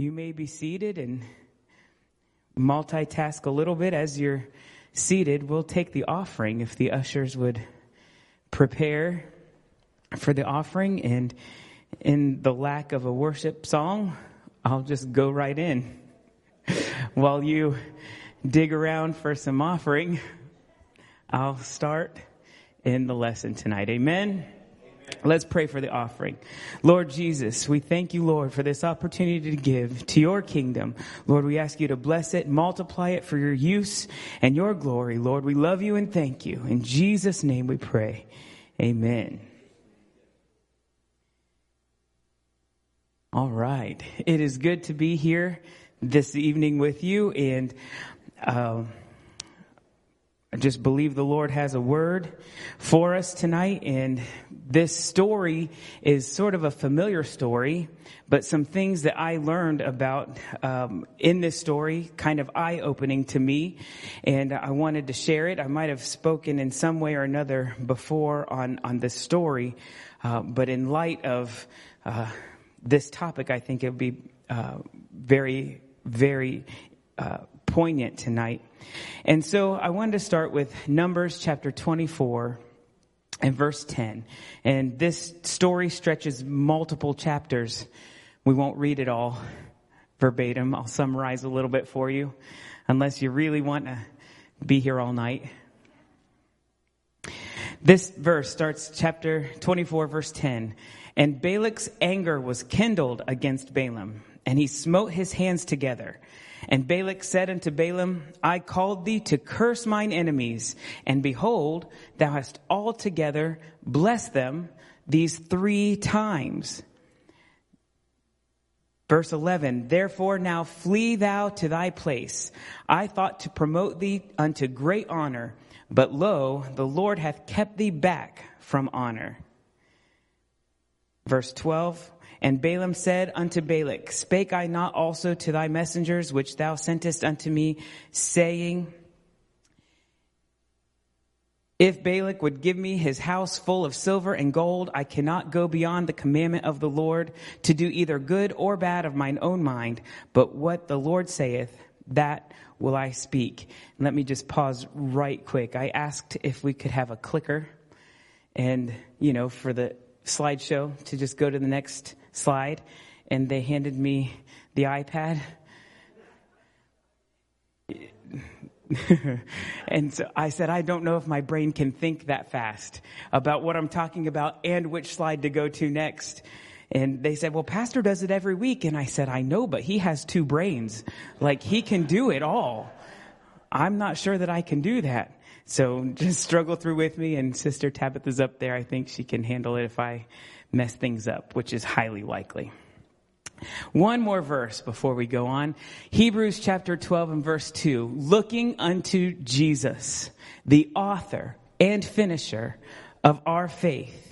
you may be seated and multitask a little bit as you're seated. We'll take the offering if the ushers would prepare for the offering. And in the lack of a worship song, I'll just go right in. While you dig around for some offering, I'll start in the lesson tonight. Amen. Let's pray for the offering. Lord Jesus, we thank you, Lord, for this opportunity to give to your kingdom. Lord, we ask you to bless it, multiply it for your use and your glory. Lord, we love you and thank you. In Jesus' name we pray. Amen. All right. It is good to be here this evening with you and, um, I just believe the Lord has a word for us tonight. And this story is sort of a familiar story, but some things that I learned about um, in this story kind of eye opening to me. And I wanted to share it. I might have spoken in some way or another before on, on this story. Uh, but in light of uh, this topic, I think it would be uh, very, very uh, poignant tonight. And so I wanted to start with Numbers chapter 24 and verse 10. And this story stretches multiple chapters. We won't read it all verbatim. I'll summarize a little bit for you, unless you really want to be here all night. This verse starts chapter 24 verse 10. And Balak's anger was kindled against Balaam, and he smote his hands together. And Balak said unto Balaam, I called thee to curse mine enemies, and behold, thou hast altogether blessed them these three times. Verse 11, therefore now flee thou to thy place. I thought to promote thee unto great honor, but lo, the Lord hath kept thee back from honor. Verse 12, and Balaam said unto Balak, Spake I not also to thy messengers which thou sentest unto me, saying, if Balak would give me his house full of silver and gold, I cannot go beyond the commandment of the Lord to do either good or bad of mine own mind, but what the Lord saith, that will I speak. Let me just pause right quick. I asked if we could have a clicker and, you know, for the slideshow to just go to the next slide, and they handed me the iPad. and so I said, I don't know if my brain can think that fast about what I'm talking about and which slide to go to next. And they said, well, pastor does it every week. And I said, I know, but he has two brains. Like he can do it all. I'm not sure that I can do that. So just struggle through with me and sister Tabitha's up there. I think she can handle it if I mess things up, which is highly likely. One more verse before we go on. Hebrews chapter 12 and verse 2. Looking unto Jesus, the author and finisher of our faith,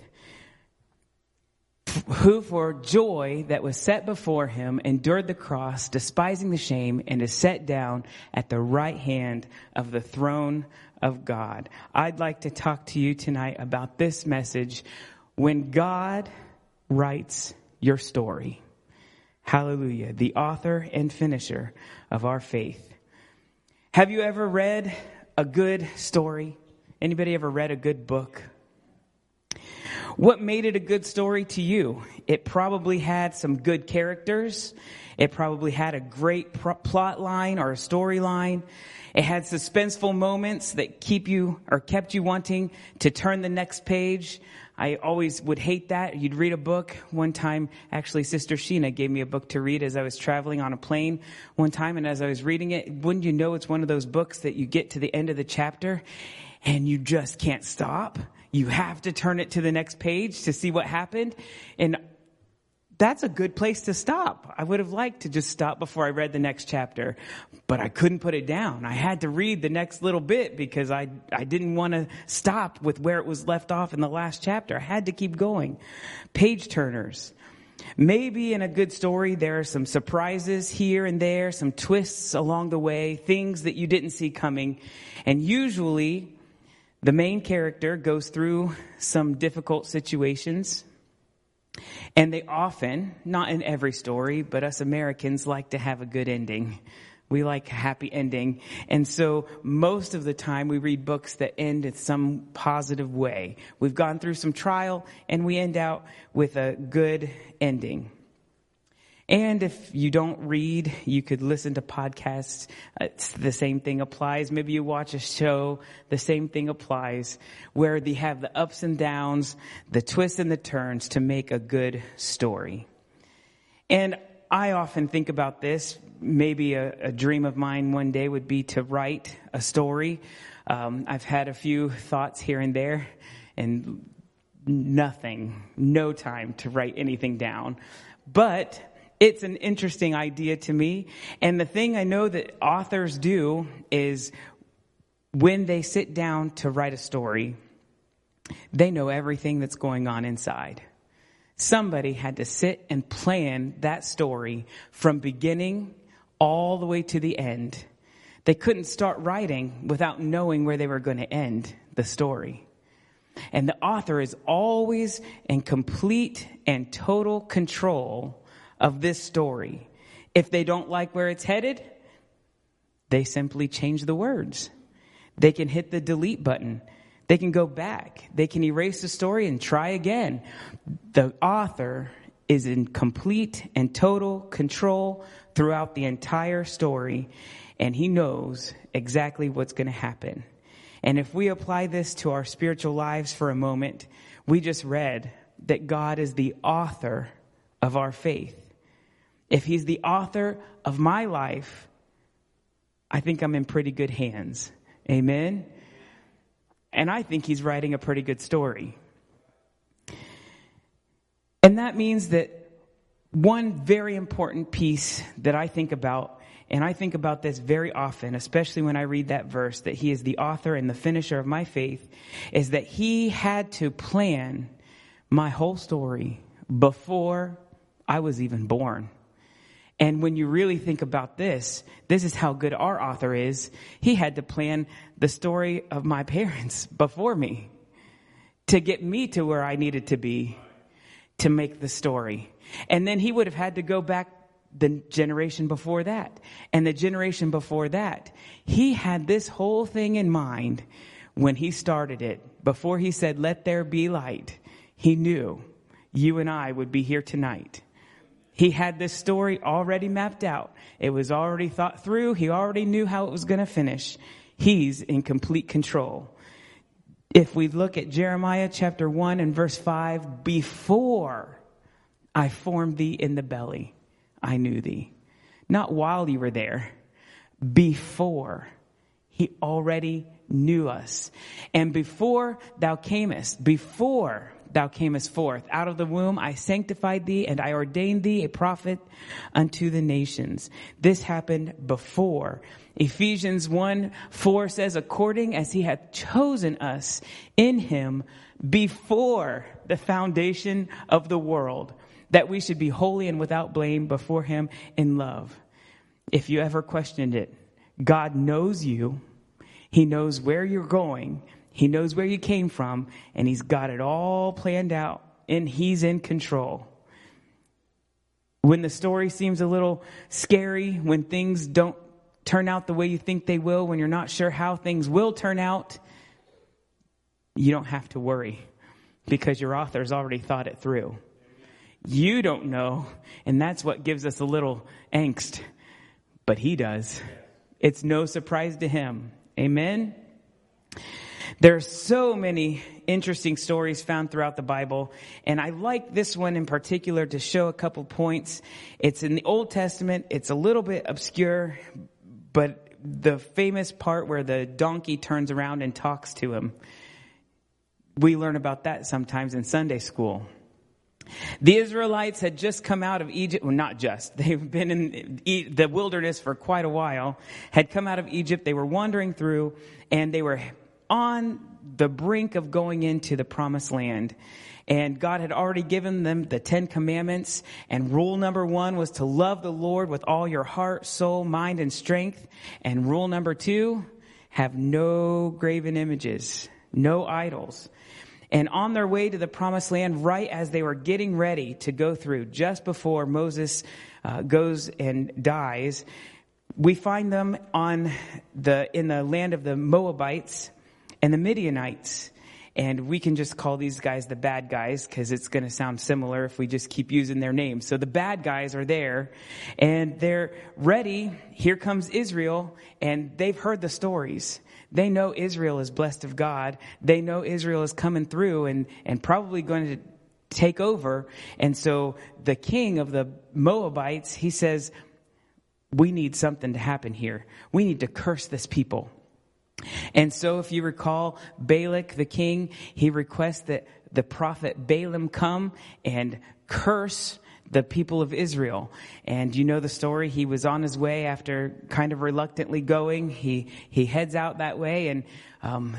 who for joy that was set before him endured the cross, despising the shame, and is set down at the right hand of the throne of God. I'd like to talk to you tonight about this message when God writes your story. Hallelujah. The author and finisher of our faith. Have you ever read a good story? Anybody ever read a good book? What made it a good story to you? It probably had some good characters. It probably had a great plot line or a storyline. It had suspenseful moments that keep you or kept you wanting to turn the next page. I always would hate that. You'd read a book one time. Actually, Sister Sheena gave me a book to read as I was traveling on a plane one time. And as I was reading it, wouldn't you know it's one of those books that you get to the end of the chapter and you just can't stop? You have to turn it to the next page to see what happened. And that's a good place to stop. I would have liked to just stop before I read the next chapter, but I couldn't put it down. I had to read the next little bit because I, I didn't want to stop with where it was left off in the last chapter. I had to keep going. Page turners. Maybe in a good story, there are some surprises here and there, some twists along the way, things that you didn't see coming. And usually the main character goes through some difficult situations And they often, not in every story, but us Americans like to have a good ending. We like a happy ending. And so most of the time we read books that end in some positive way. We've gone through some trial and we end out with a good ending. And if you don't read, you could listen to podcasts. It's the same thing applies. Maybe you watch a show. The same thing applies where they have the ups and downs, the twists and the turns to make a good story. And I often think about this. Maybe a, a dream of mine one day would be to write a story. Um, I've had a few thoughts here and there and nothing, no time to write anything down. But it's an interesting idea to me. And the thing I know that authors do is when they sit down to write a story, they know everything that's going on inside. Somebody had to sit and plan that story from beginning all the way to the end. They couldn't start writing without knowing where they were going to end the story. And the author is always in complete and total control of this story. If they don't like where it's headed, they simply change the words. They can hit the delete button. They can go back. They can erase the story and try again. The author is in complete and total control throughout the entire story, and he knows exactly what's going to happen. And if we apply this to our spiritual lives for a moment, we just read that God is the author of our faith. If he's the author of my life, I think I'm in pretty good hands. Amen. And I think he's writing a pretty good story. And that means that one very important piece that I think about, and I think about this very often, especially when I read that verse, that he is the author and the finisher of my faith, is that he had to plan my whole story before I was even born. And when you really think about this, this is how good our author is. He had to plan the story of my parents before me to get me to where I needed to be to make the story. And then he would have had to go back the generation before that and the generation before that. He had this whole thing in mind when he started it. Before he said, let there be light, he knew you and I would be here tonight. He had this story already mapped out. It was already thought through. He already knew how it was going to finish. He's in complete control. If we look at Jeremiah chapter 1 and verse 5, before I formed thee in the belly, I knew thee. Not while you were there, before. He already knew us. And before thou camest, before thou camest forth. Out of the womb I sanctified thee and I ordained thee a prophet unto the nations. This happened before. Ephesians 1 4 says, according as he hath chosen us in him before the foundation of the world, that we should be holy and without blame before him in love. If you ever questioned it, God knows you. He knows where you're going he knows where you came from and he's got it all planned out and he's in control. When the story seems a little scary, when things don't turn out the way you think they will, when you're not sure how things will turn out, you don't have to worry because your author's already thought it through. You don't know, and that's what gives us a little angst, but he does. It's no surprise to him. Amen. There are so many interesting stories found throughout the Bible, and I like this one in particular to show a couple points. It's in the Old Testament. It's a little bit obscure, but the famous part where the donkey turns around and talks to him, we learn about that sometimes in Sunday school. The Israelites had just come out of Egypt, well, not just, they've been in the wilderness for quite a while, had come out of Egypt, they were wandering through, and they were on the brink of going into the promised land. And God had already given them the Ten Commandments. And rule number one was to love the Lord with all your heart, soul, mind, and strength. And rule number two, have no graven images, no idols. And on their way to the promised land, right as they were getting ready to go through, just before Moses uh, goes and dies, we find them on the, in the land of the Moabites and the Midianites. And we can just call these guys the bad guys because it's going to sound similar if we just keep using their names. So the bad guys are there and they're ready. Here comes Israel and they've heard the stories. They know Israel is blessed of God. They know Israel is coming through and, and probably going to take over. And so the king of the Moabites, he says, we need something to happen here. We need to curse this people. And so if you recall, Balak, the king, he requests that the prophet Balaam come and curse the people of Israel. And you know the story. He was on his way after kind of reluctantly going. He, he heads out that way and, um,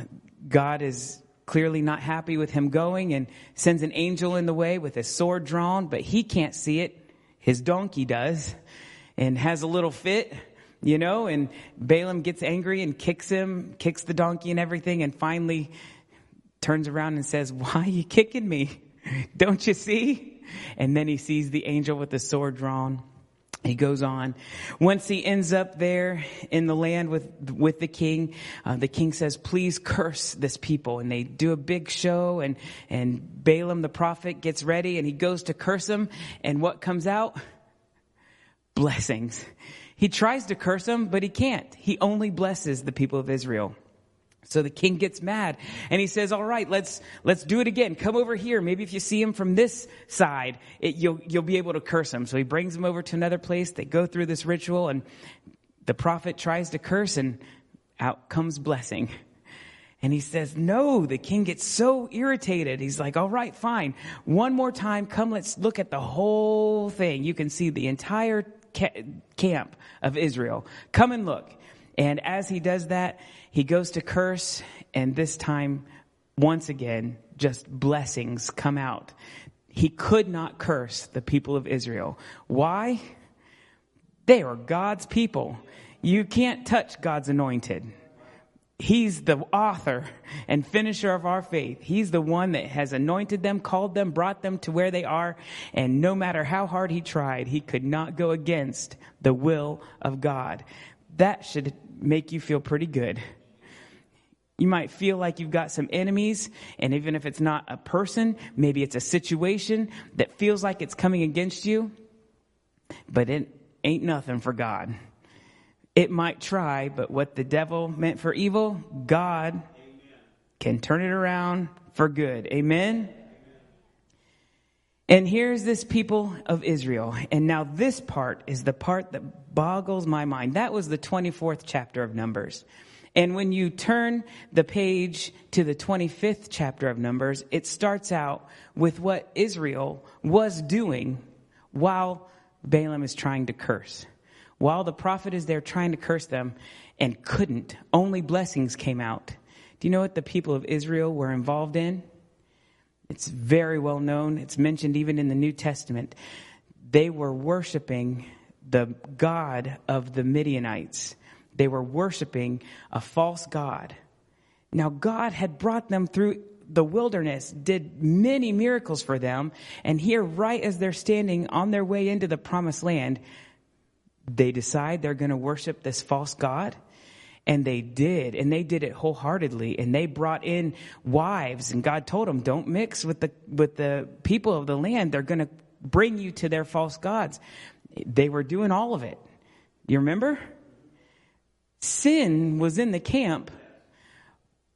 God is clearly not happy with him going and sends an angel in the way with his sword drawn, but he can't see it. His donkey does and has a little fit you know, and Balaam gets angry and kicks him, kicks the donkey and everything, and finally turns around and says, Why are you kicking me? Don't you see? And then he sees the angel with the sword drawn. He goes on. Once he ends up there in the land with with the king, uh, the king says, "Please curse this people." And they do a big show, and and Balaam the prophet gets ready, and he goes to curse them. And what comes out? Blessings. He tries to curse them, but he can't. He only blesses the people of Israel. So the king gets mad and he says, all right, let's, let's do it again. Come over here. Maybe if you see him from this side, it, you'll, you'll be able to curse him. So he brings him over to another place. They go through this ritual and the prophet tries to curse and out comes blessing. And he says, no, the king gets so irritated. He's like, all right, fine. One more time. Come, let's look at the whole thing. You can see the entire camp of Israel. Come and look. And as he does that, he goes to curse, and this time, once again, just blessings come out. He could not curse the people of Israel. Why? They are God's people. You can't touch God's anointed. He's the author and finisher of our faith. He's the one that has anointed them, called them, brought them to where they are. And no matter how hard he tried, he could not go against the will of God. That should make you feel pretty good. You might feel like you've got some enemies, and even if it's not a person, maybe it's a situation that feels like it's coming against you, but it ain't nothing for God. It might try, but what the devil meant for evil, God Amen. can turn it around for good. Amen? Amen? And here's this people of Israel. And now this part is the part that boggles my mind. That was the 24th chapter of Numbers. And when you turn the page to the 25th chapter of Numbers, it starts out with what Israel was doing while Balaam is trying to curse. While the prophet is there trying to curse them and couldn't, only blessings came out. Do you know what the people of Israel were involved in? It's very well known. It's mentioned even in the New Testament. They were worshiping the God of the Midianites. They were worshiping a false God. Now, God had brought them through the wilderness, did many miracles for them, and here, right as they're standing on their way into the promised land, they decide they're going to worship this false God. And they did, and they did it wholeheartedly. And they brought in wives, and God told them, "Don't mix with the with the people of the land. They're going to bring you to their false gods." They were doing all of it. You remember? Sin was in the camp,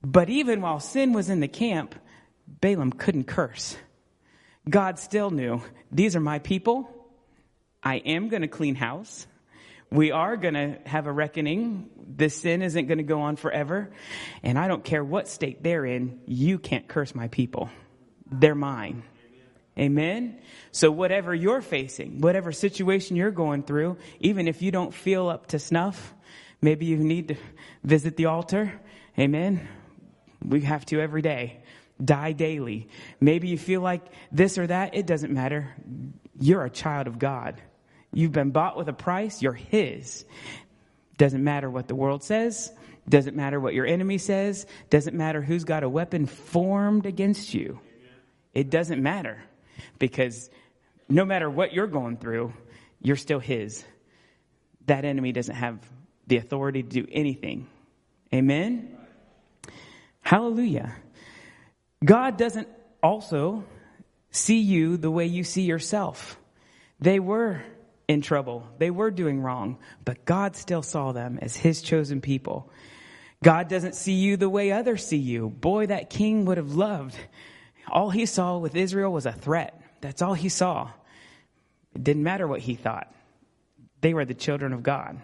but even while sin was in the camp, Balaam couldn't curse. God still knew these are my people. I am going to clean house we are going to have a reckoning. This sin isn't going to go on forever. And I don't care what state they're in, you can't curse my people. They're mine. Amen. So whatever you're facing, whatever situation you're going through, even if you don't feel up to snuff, maybe you need to visit the altar. Amen. We have to every day. Die daily. Maybe you feel like this or that. It doesn't matter. You're a child of God. You've been bought with a price. You're His. Doesn't matter what the world says. Doesn't matter what your enemy says. Doesn't matter who's got a weapon formed against you. It doesn't matter because no matter what you're going through, you're still His. That enemy doesn't have the authority to do anything. Amen? Hallelujah. God doesn't also see you the way you see yourself. They were in trouble. They were doing wrong, but God still saw them as his chosen people. God doesn't see you the way others see you. Boy, that king would have loved. All he saw with Israel was a threat. That's all he saw. It didn't matter what he thought. They were the children of God.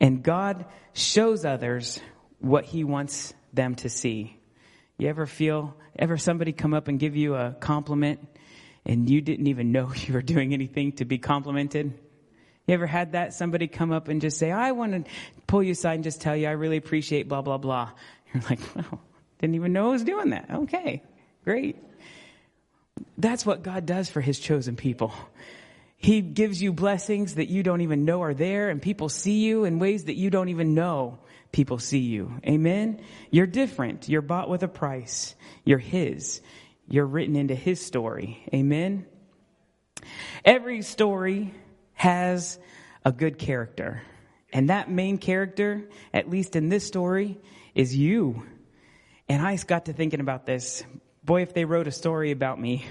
And God shows others what he wants them to see. You ever feel, ever somebody come up and give you a compliment and you didn't even know you were doing anything to be complimented? You ever had that? Somebody come up and just say, I want to pull you aside and just tell you I really appreciate blah, blah, blah. You're like, well, didn't even know I was doing that. Okay, great. That's what God does for his chosen people. He gives you blessings that you don't even know are there and people see you in ways that you don't even know people see you. Amen? You're different. You're bought with a price. You're his. You're written into his story. Amen? Every story has a good character. And that main character, at least in this story, is you. And I got to thinking about this. Boy, if they wrote a story about me,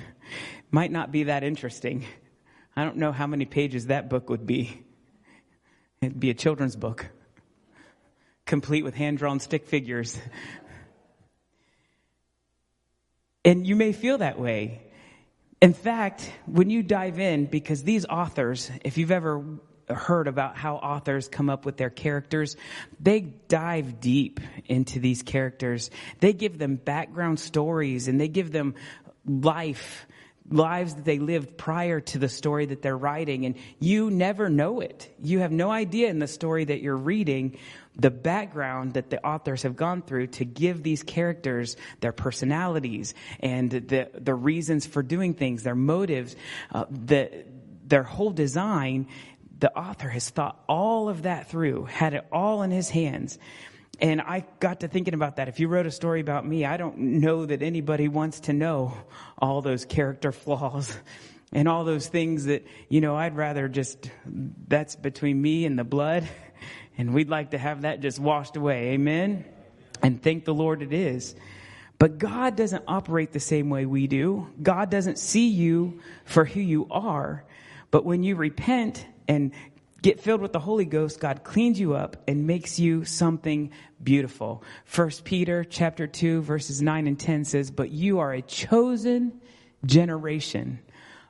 might not be that interesting. I don't know how many pages that book would be. It'd be a children's book, complete with hand drawn stick figures. And you may feel that way. In fact, when you dive in, because these authors, if you've ever heard about how authors come up with their characters, they dive deep into these characters. They give them background stories and they give them life, lives that they lived prior to the story that they're writing. And you never know it. You have no idea in the story that you're reading the background that the authors have gone through to give these characters their personalities and the, the reasons for doing things, their motives, uh, the, their whole design. The author has thought all of that through, had it all in his hands. And I got to thinking about that. If you wrote a story about me, I don't know that anybody wants to know all those character flaws and all those things that, you know, I'd rather just, that's between me and the blood and we'd like to have that just washed away. Amen? And thank the Lord it is. But God doesn't operate the same way we do. God doesn't see you for who you are. But when you repent and get filled with the Holy Ghost, God cleans you up and makes you something beautiful. First Peter chapter 2 verses 9 and 10 says, "But you are a chosen generation,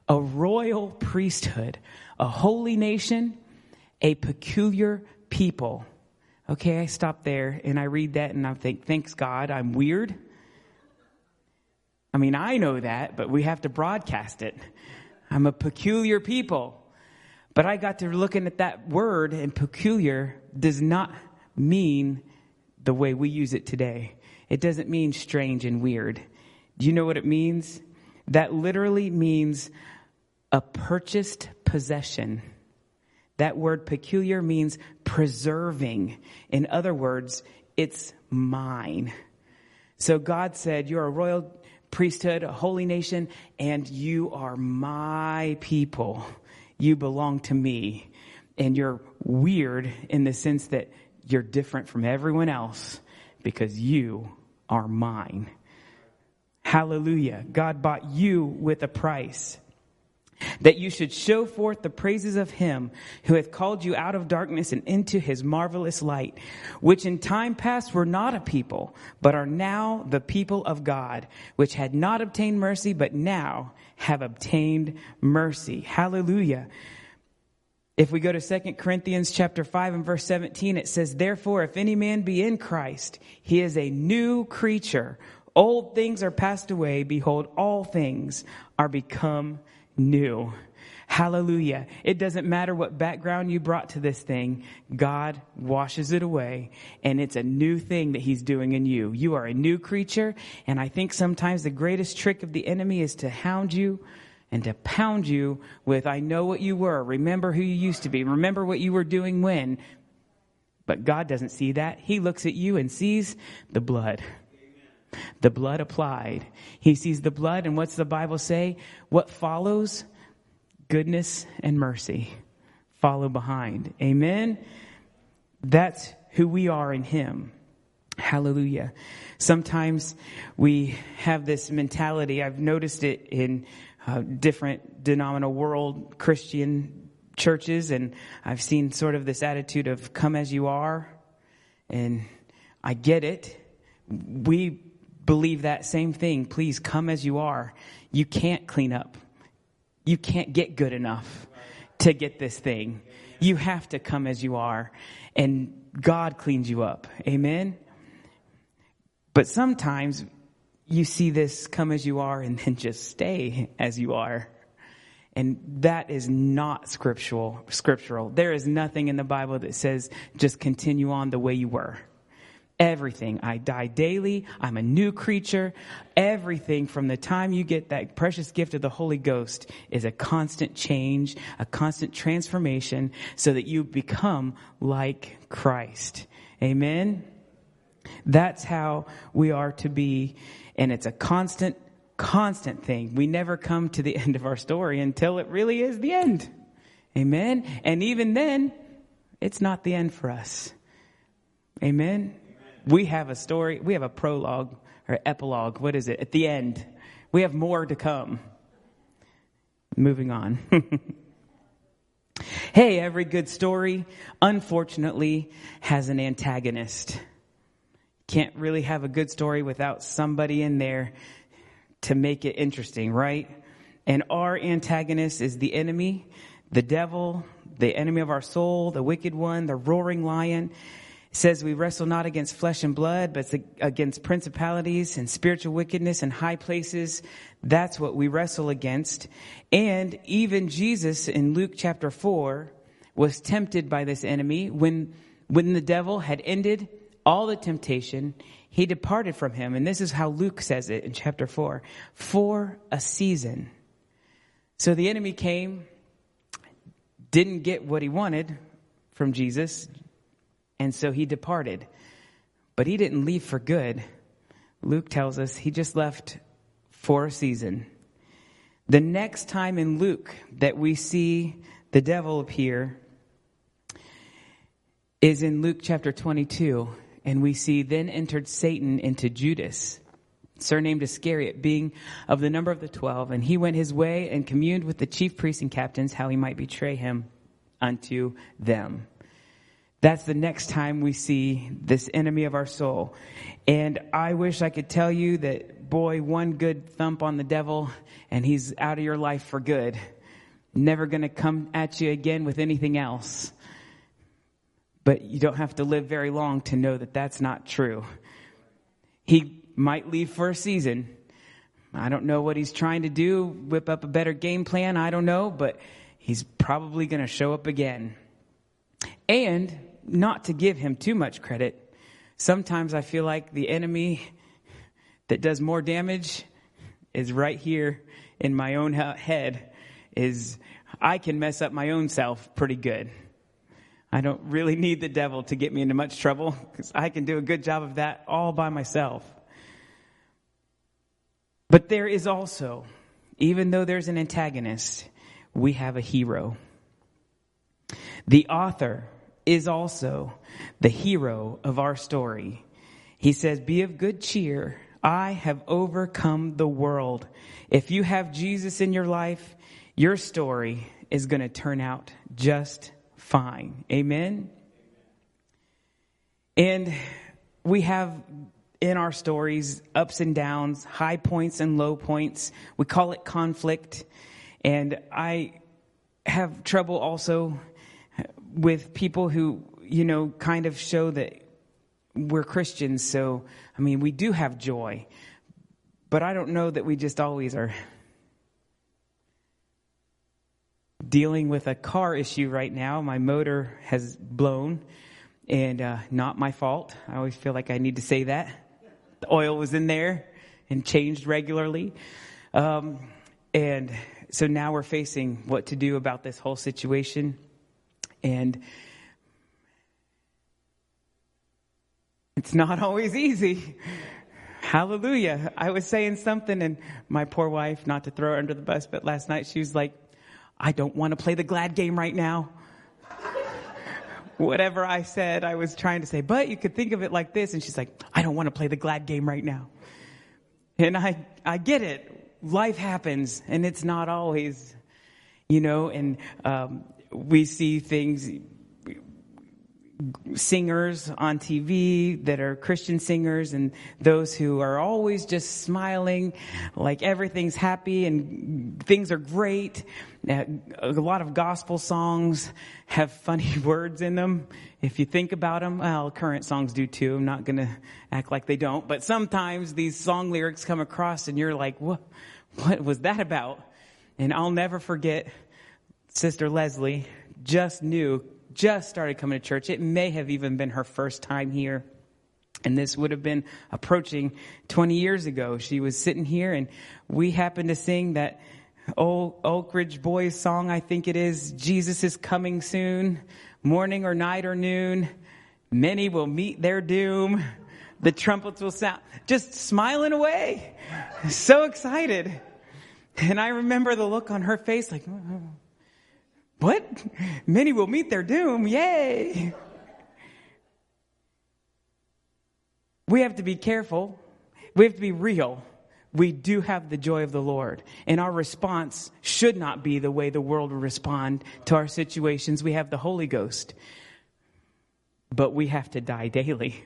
a royal priesthood, a holy nation, a peculiar people. Okay, I stop there and I read that and I think, thanks God, I'm weird. I mean, I know that, but we have to broadcast it. I'm a peculiar people. But I got to looking at that word, and peculiar does not mean the way we use it today. It doesn't mean strange and weird. Do you know what it means? That literally means a purchased possession. That word peculiar means preserving. In other words, it's mine. So God said, You're a royal priesthood, a holy nation, and you are my people. You belong to me. And you're weird in the sense that you're different from everyone else because you are mine. Hallelujah. God bought you with a price that you should show forth the praises of him who hath called you out of darkness and into his marvelous light, which in time past were not a people, but are now the people of God, which had not obtained mercy, but now have obtained mercy. Hallelujah. If we go to 2 Corinthians chapter 5 and verse 17, it says, Therefore, if any man be in Christ, he is a new creature. Old things are passed away. Behold, all things are become new. Hallelujah. It doesn't matter what background you brought to this thing. God washes it away and it's a new thing that he's doing in you. You are a new creature. And I think sometimes the greatest trick of the enemy is to hound you and to pound you with, I know what you were. Remember who you used to be. Remember what you were doing when. But God doesn't see that. He looks at you and sees the blood. The blood applied. He sees the blood, and what's the Bible say? What follows? Goodness and mercy follow behind. Amen? That's who we are in Him. Hallelujah. Sometimes we have this mentality. I've noticed it in uh, different denominational world Christian churches, and I've seen sort of this attitude of come as you are, and I get it. We believe that same thing. Please come as you are. You can't clean up. You can't get good enough to get this thing. You have to come as you are, and God cleans you up. Amen. But sometimes you see this come as you are and then just stay as you are. And that is not scriptural, scriptural. There is nothing in the Bible that says just continue on the way you were. Everything. I die daily. I'm a new creature. Everything from the time you get that precious gift of the Holy Ghost is a constant change, a constant transformation so that you become like Christ. Amen. That's how we are to be. And it's a constant, constant thing. We never come to the end of our story until it really is the end. Amen. And even then, it's not the end for us. Amen. We have a story, we have a prologue or epilogue. What is it? At the end. We have more to come. Moving on. hey, every good story, unfortunately, has an antagonist. Can't really have a good story without somebody in there to make it interesting, right? And our antagonist is the enemy, the devil, the enemy of our soul, the wicked one, the roaring lion. Says we wrestle not against flesh and blood, but against principalities and spiritual wickedness in high places. That's what we wrestle against. And even Jesus in Luke chapter 4 was tempted by this enemy when, when the devil had ended all the temptation, he departed from him. And this is how Luke says it in chapter 4 for a season. So the enemy came, didn't get what he wanted from Jesus, and so he departed. But he didn't leave for good. Luke tells us he just left for a season. The next time in Luke that we see the devil appear is in Luke chapter 22. And we see then entered Satan into Judas, surnamed Iscariot, being of the number of the twelve. And he went his way and communed with the chief priests and captains how he might betray him unto them. That's the next time we see this enemy of our soul. And I wish I could tell you that, boy, one good thump on the devil and he's out of your life for good. Never gonna come at you again with anything else. But you don't have to live very long to know that that's not true. He might leave for a season. I don't know what he's trying to do, whip up a better game plan. I don't know, but he's probably going to show up again. And not to give him too much credit, sometimes I feel like the enemy that does more damage is right here in my own head is I can mess up my own self pretty good. I don't really need the devil to get me into much trouble because I can do a good job of that all by myself. But there is also, even though there's an antagonist, we have a hero. The author is also the hero of our story. He says, Be of good cheer. I have overcome the world. If you have Jesus in your life, your story is going to turn out just fine. Amen? And we have in our stories ups and downs, high points and low points. We call it conflict. And I have trouble also with people who, you know, kind of show that we're Christians. So, I mean, we do have joy. But I don't know that we just always are dealing with a car issue right now. My motor has blown, and uh, not my fault. I always feel like I need to say that. The oil was in there and changed regularly. Um, and so now we're facing what to do about this whole situation. And It's not always easy. Hallelujah. I was saying something and my poor wife, not to throw her under the bus, but last night she was like, I don't want to play the glad game right now. Whatever I said, I was trying to say, but you could think of it like this. And she's like, I don't want to play the glad game right now. And I, I get it. Life happens and it's not always, you know, and, um, we see things, singers on TV that are Christian singers and those who are always just smiling like everything's happy and things are great. Uh, a lot of gospel songs have funny words in them. If you think about them, well, current songs do too. I'm not going to act like they don't, but sometimes these song lyrics come across and you're like, what, what was that about? And I'll never forget Sister Leslie just knew just started coming to church. It may have even been her first time here. And this would have been approaching 20 years ago. She was sitting here and we happened to sing that old Oak Ridge Boys song, I think it is, Jesus is coming soon, morning or night or noon. Many will meet their doom. The trumpets will sound, just smiling away. So excited. And I remember the look on her face like, what? Many will meet their doom. Yay. We have to be careful. We have to be real. We do have the joy of the Lord. And our response should not be the way the world will respond to our situations. We have the Holy Ghost. But we have to die daily.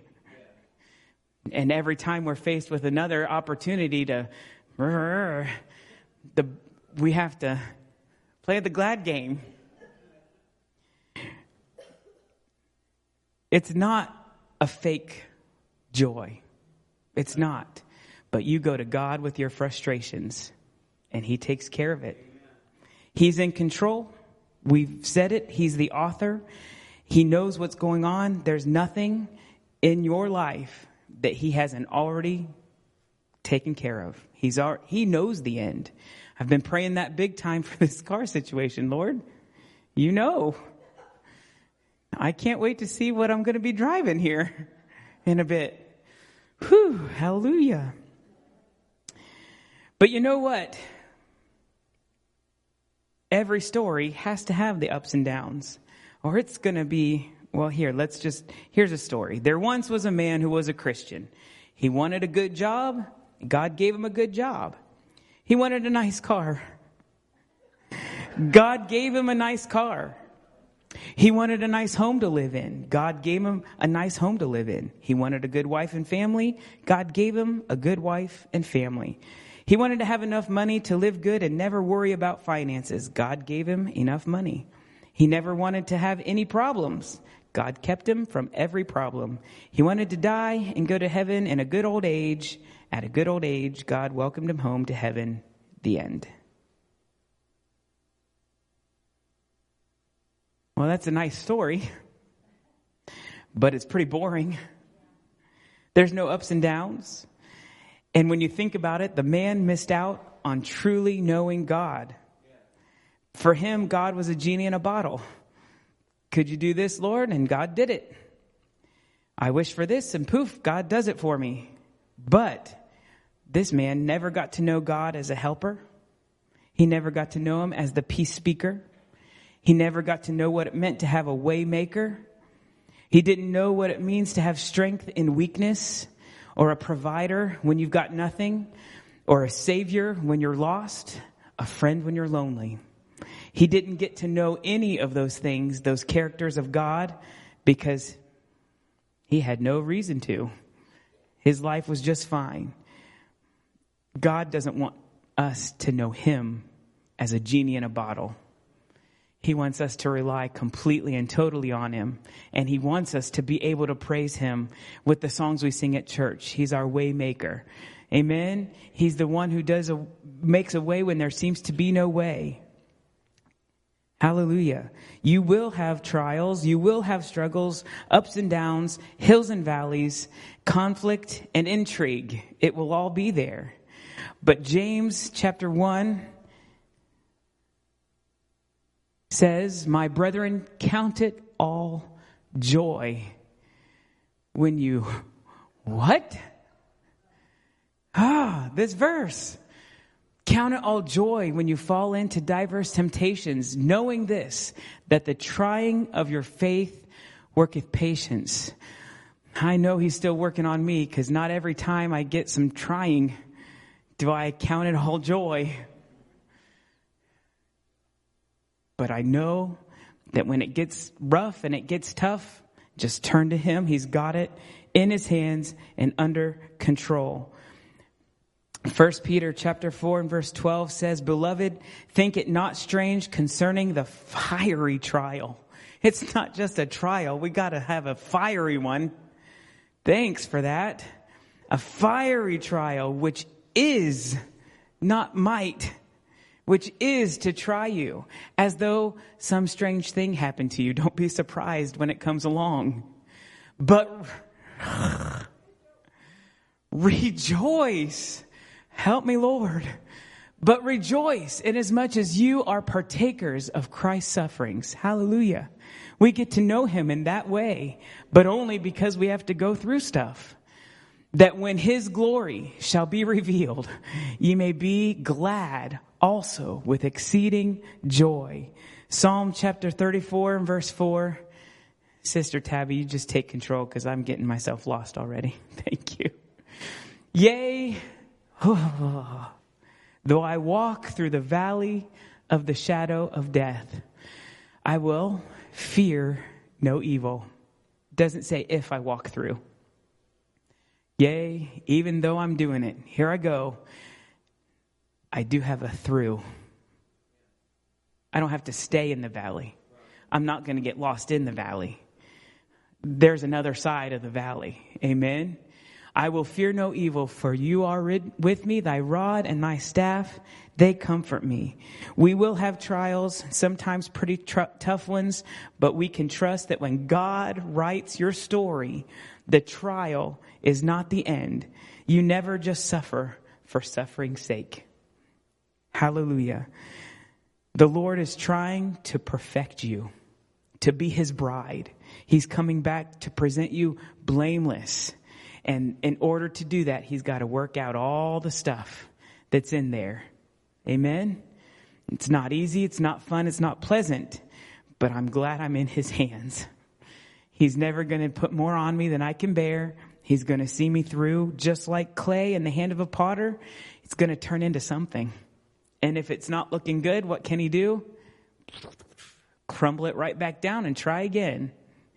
And every time we're faced with another opportunity to, the, we have to play the glad game. It's not a fake joy. It's not. But you go to God with your frustrations and He takes care of it. He's in control. We've said it. He's the author. He knows what's going on. There's nothing in your life that He hasn't already taken care of. He's our, He knows the end. I've been praying that big time for this car situation, Lord. You know. I can't wait to see what I'm going to be driving here in a bit. Whew, hallelujah. But you know what? Every story has to have the ups and downs, or it's going to be, well, here, let's just, here's a story. There once was a man who was a Christian. He wanted a good job. God gave him a good job. He wanted a nice car. God gave him a nice car. He wanted a nice home to live in. God gave him a nice home to live in. He wanted a good wife and family. God gave him a good wife and family. He wanted to have enough money to live good and never worry about finances. God gave him enough money. He never wanted to have any problems. God kept him from every problem. He wanted to die and go to heaven in a good old age. At a good old age, God welcomed him home to heaven. The end. Well, that's a nice story, but it's pretty boring. There's no ups and downs. And when you think about it, the man missed out on truly knowing God. For him, God was a genie in a bottle. Could you do this, Lord? And God did it. I wish for this, and poof, God does it for me. But this man never got to know God as a helper. He never got to know him as the peace speaker. He never got to know what it meant to have a waymaker. He didn't know what it means to have strength in weakness or a provider when you've got nothing or a savior when you're lost, a friend when you're lonely. He didn't get to know any of those things, those characters of God, because he had no reason to. His life was just fine. God doesn't want us to know him as a genie in a bottle. He wants us to rely completely and totally on Him. And He wants us to be able to praise Him with the songs we sing at church. He's our way maker. Amen. He's the one who does a, makes a way when there seems to be no way. Hallelujah. You will have trials. You will have struggles, ups and downs, hills and valleys, conflict and intrigue. It will all be there. But James chapter 1 says, My brethren, count it all joy when you What? Ah, this verse. Count it all joy when you fall into diverse temptations, knowing this, that the trying of your faith worketh patience. I know he's still working on me because not every time I get some trying do I count it all joy. But I know that when it gets rough and it gets tough, just turn to him. He's got it in his hands and under control. First Peter chapter 4 and verse 12 says, Beloved, think it not strange concerning the fiery trial. It's not just a trial. We gotta have a fiery one. Thanks for that. A fiery trial, which is not might, which is to try you, as though some strange thing happened to you. Don't be surprised when it comes along. But rejoice Help me, Lord. But rejoice inasmuch as you are partakers of Christ's sufferings. Hallelujah. We get to know him in that way, but only because we have to go through stuff. That when his glory shall be revealed, ye may be glad also with exceeding joy. Psalm chapter 34 and verse 4. Sister Tabby, you just take control because I'm getting myself lost already. Thank you. Yea, Though I walk through the valley of the shadow of death, I will fear no evil. Doesn't say if I walk through. Yea, even though I'm doing it, here I go. I do have a through. I don't have to stay in the valley. I'm not going to get lost in the valley. There's another side of the valley. Amen. I will fear no evil, for you are with me, thy rod and thy staff, they comfort me. We will have trials, sometimes pretty tr- tough ones, but we can trust that when God writes your story, the trial is not the end. You never just suffer for suffering's sake. Hallelujah. The Lord is trying to perfect you, to be his bride. He's coming back to present you blameless and in order to do that, he's got to work out all the stuff that's in there. Amen? It's not easy, it's not fun, it's not pleasant, but I'm glad I'm in his hands. He's never going to put more on me than I can bear. He's going to see me through just like clay in the hand of a potter. It's going to turn into something. And if it's not looking good, what can he do? Crumble it right back down and try again.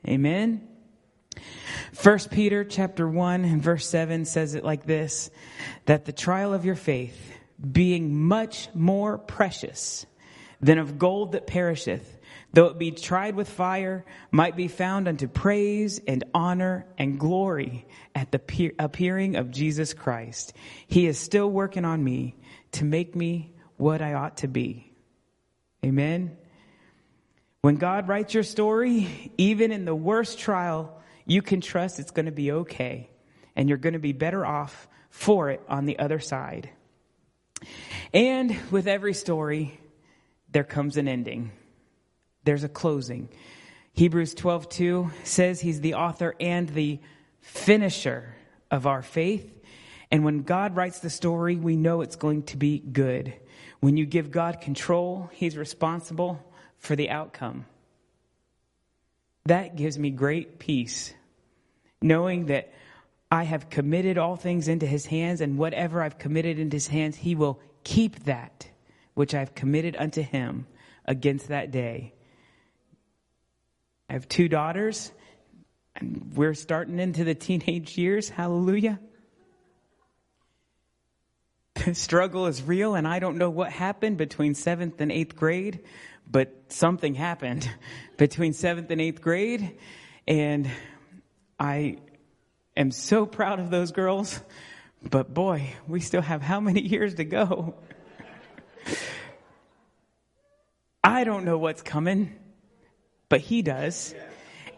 Amen. First Peter chapter 1 and verse 7 says it like this, that the trial of your faith, being much more precious than of gold that perisheth, though it be tried with fire, might be found unto praise and honor and glory at the appearing of Jesus Christ. He is still working on me to make me what I ought to be. Amen. When God writes your story, even in the worst trial, you can trust it's going to be okay and you're going to be better off for it on the other side. And with every story, there comes an ending. There's a closing. Hebrews 12:2 says he's the author and the finisher of our faith. And when God writes the story, we know it's going to be good. When you give God control, he's responsible for the outcome. That gives me great peace, knowing that I have committed all things into his hands, and whatever I've committed into his hands, he will keep that which I've committed unto him against that day. I have two daughters, and we're starting into the teenage years. Hallelujah. The struggle is real, and I don't know what happened between seventh and eighth grade, but something happened between seventh and eighth grade. And I am so proud of those girls. But boy, we still have how many years to go? I don't know what's coming, but he does.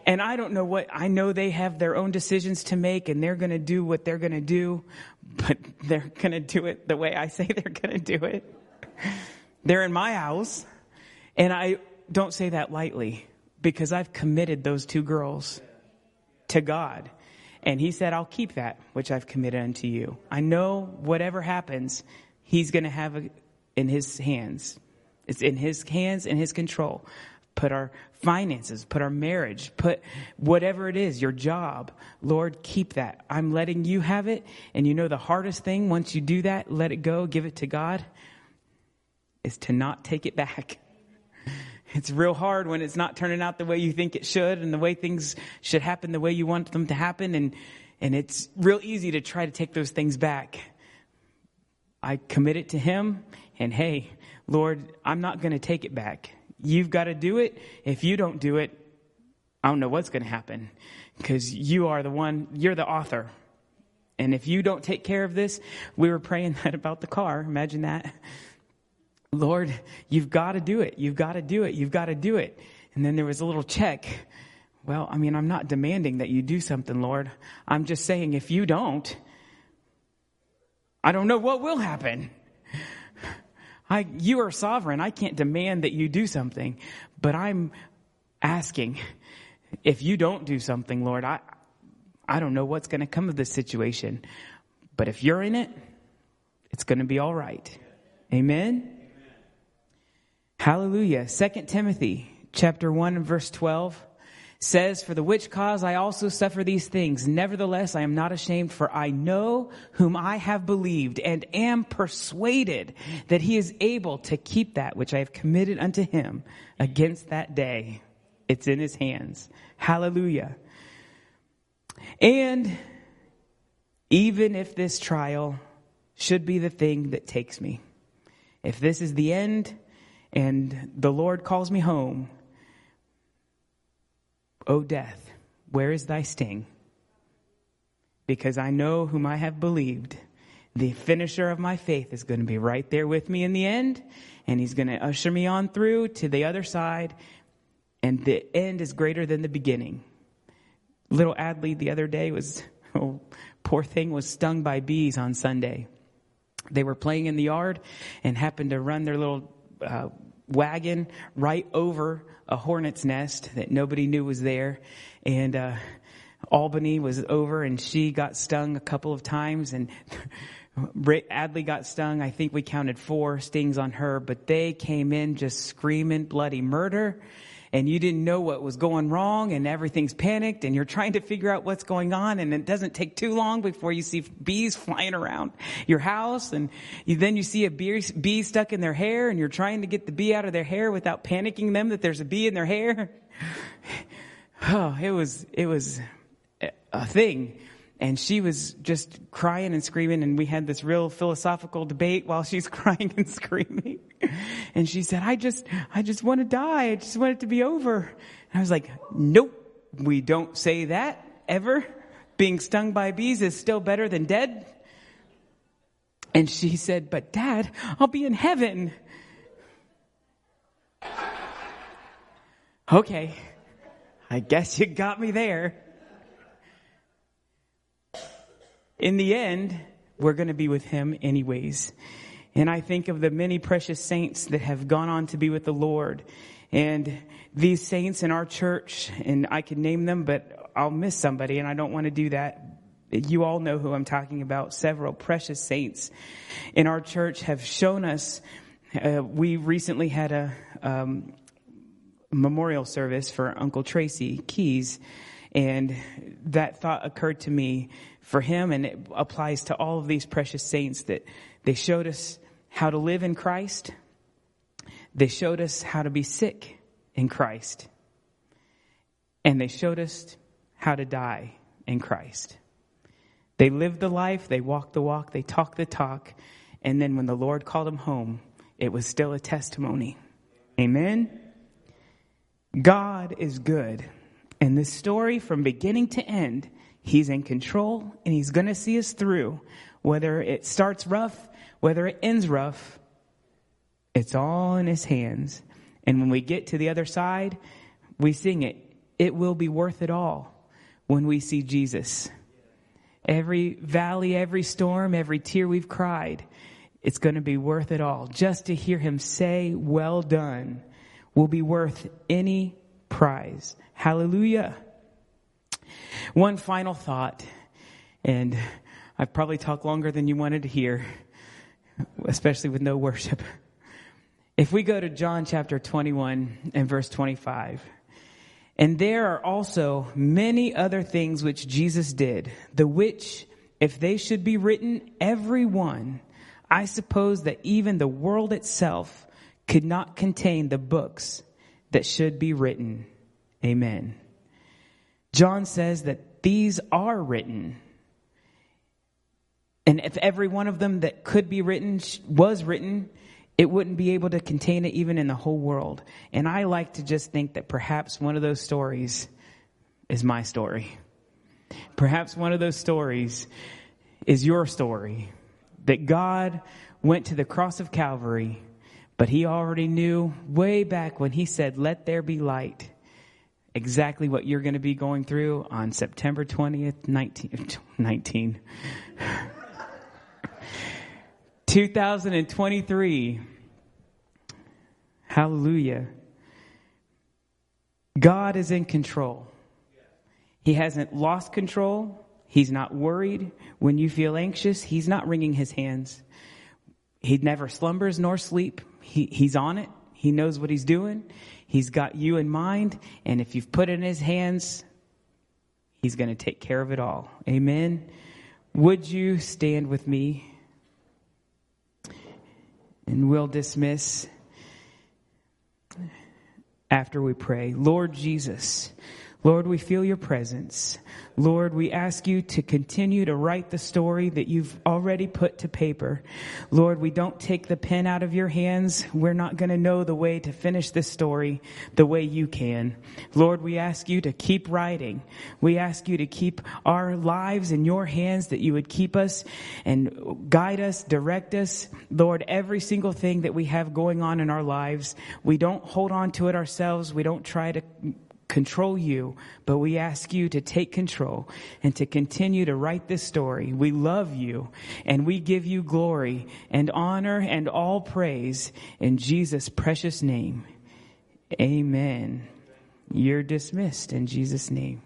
And I don't know what, I know they have their own decisions to make and they're going to do what they're going to do, but they're going to do it the way I say they're going to do it. They're in my house. And I don't say that lightly because I've committed those two girls to God. And he said, I'll keep that which I've committed unto you. I know whatever happens, he's going to have it in his hands. It's in his hands and his control. Put our finances, put our marriage, put whatever it is, your job. Lord, keep that. I'm letting you have it. And you know the hardest thing once you do that, let it go, give it to God, is to not take it back. It's real hard when it's not turning out the way you think it should and the way things should happen the way you want them to happen. And, and it's real easy to try to take those things back. I commit it to Him and hey, Lord, I'm not going to take it back. You've got to do it. If you don't do it, I don't know what's going to happen because you are the one, you're the author. And if you don't take care of this, we were praying that about the car. Imagine that. Lord, you've got to do it. You've got to do it. You've got to do it. And then there was a little check. Well, I mean, I'm not demanding that you do something, Lord. I'm just saying if you don't, I don't know what will happen. I, you are sovereign. I can't demand that you do something, but I'm asking if you don't do something, Lord, I, I don't know what's going to come of this situation, but if you're in it, it's going to be all right. Amen. Amen. Hallelujah. Second Timothy chapter one and verse 12 says, For the which cause I also suffer these things. Nevertheless, I am not ashamed, for I know whom I have believed, and am persuaded that he is able to keep that which I have committed unto him against that day. It's in his hands. Hallelujah. And even if this trial should be the thing that takes me, if this is the end and the Lord calls me home, O death, where is thy sting? Because I know whom I have believed. The finisher of my faith is going to be right there with me in the end, and he's going to usher me on through to the other side, and the end is greater than the beginning. Little Adley the other day was, oh, poor thing, was stung by bees on Sunday. They were playing in the yard and happened to run their little uh, wagon right over a hornet's nest that nobody knew was there. And, uh, Albany was over and she got stung a couple of times and Adley got stung. I think we counted four stings on her, but they came in just screaming bloody murder and you didn't know what was going wrong and everything's panicked and you're trying to figure out what's going on and it doesn't take too long before you see bees flying around your house and you, then you see a bee, bee stuck in their hair and you're trying to get the bee out of their hair without panicking them that there's a bee in their hair. Oh, it was, it was a thing and she was just crying and screaming and we had this real philosophical debate while she's crying and screaming and she said i just i just want to die. I just want it to be over. And i was like nope we don't say that ever. Being stung by bees is still better than dead. And she said but dad i'll be in heaven. Okay. I guess you got me there. In the end, we're going to be with him anyways. And I think of the many precious saints that have gone on to be with the Lord. And these saints in our church, and I could name them, but I'll miss somebody and I don't want to do that. You all know who I'm talking about. Several precious saints in our church have shown us. Uh, we recently had a um, memorial service for Uncle Tracy Keys, and that thought occurred to me for him, and it applies to all of these precious saints that they showed us how to live in Christ. They showed us how to be sick in Christ. And they showed us how to die in Christ. They lived the life, they walked the walk, they talked the talk, and then when the Lord called them home, it was still a testimony. Amen? God is good. And this story from beginning to end He's in control and he's going to see us through. Whether it starts rough, whether it ends rough, it's all in his hands. And when we get to the other side, we sing it. It will be worth it all when we see Jesus. Every valley, every storm, every tear we've cried, it's going to be worth it all. Just to hear him say, well done, will be worth any prize. Hallelujah. One final thought, and I've probably talked longer than you wanted to hear, especially with no worship. If we go to John chapter 21 and verse 25, and there are also many other things which Jesus did, the which, if they should be written, every one, I suppose that even the world itself could not contain the books that should be written. Amen. John says that these are written. And if every one of them that could be written was written, it wouldn't be able to contain it even in the whole world. And I like to just think that perhaps one of those stories is my story. Perhaps one of those stories is your story. That God went to the cross of Calvary, but he already knew way back when he said, let there be light, exactly what you're going to be going through on September 20th, 19, 19. 2023. Hallelujah. God is in control. He hasn't lost control. He's not worried. When you feel anxious, He's not wringing His hands. He never slumbers nor sleep. He, he's on it. He knows what He's doing. He's got you in mind. And if you've put it in His hands, He's going to take care of it all. Amen. Would you stand with me? And we'll dismiss after we pray. Lord Jesus, Lord, we feel your presence. Lord, we ask you to continue to write the story that you've already put to paper. Lord, we don't take the pen out of your hands. We're not going to know the way to finish this story the way you can. Lord, we ask you to keep writing. We ask you to keep our lives in your hands, that you would keep us and guide us, direct us. Lord, every single thing that we have going on in our lives, we don't hold on to it ourselves. We don't try to control you, but we ask you to take control and to continue to write this story. We love you and we give you glory and honor and all praise in Jesus' precious name. Amen. You're dismissed in Jesus' name.